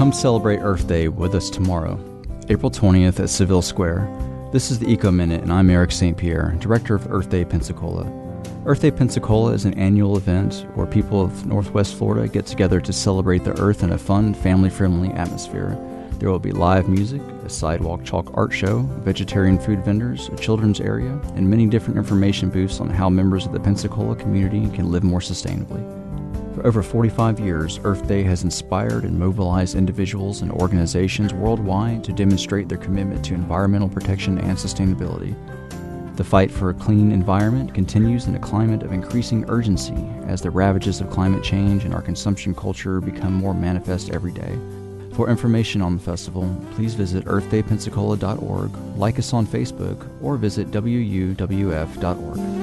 Come celebrate Earth Day with us tomorrow, April 20th at Seville Square. This is the Eco Minute, and I'm Eric St. Pierre, Director of Earth Day Pensacola. Earth Day Pensacola is an annual event where people of Northwest Florida get together to celebrate the Earth in a fun, family friendly atmosphere. There will be live music, a sidewalk chalk art show, vegetarian food vendors, a children's area, and many different information booths on how members of the Pensacola community can live more sustainably. For over 45 years, Earth Day has inspired and mobilized individuals and organizations worldwide to demonstrate their commitment to environmental protection and sustainability. The fight for a clean environment continues in a climate of increasing urgency as the ravages of climate change and our consumption culture become more manifest every day. For information on the festival, please visit earthdaypensacola.org, like us on Facebook, or visit wuwf.org.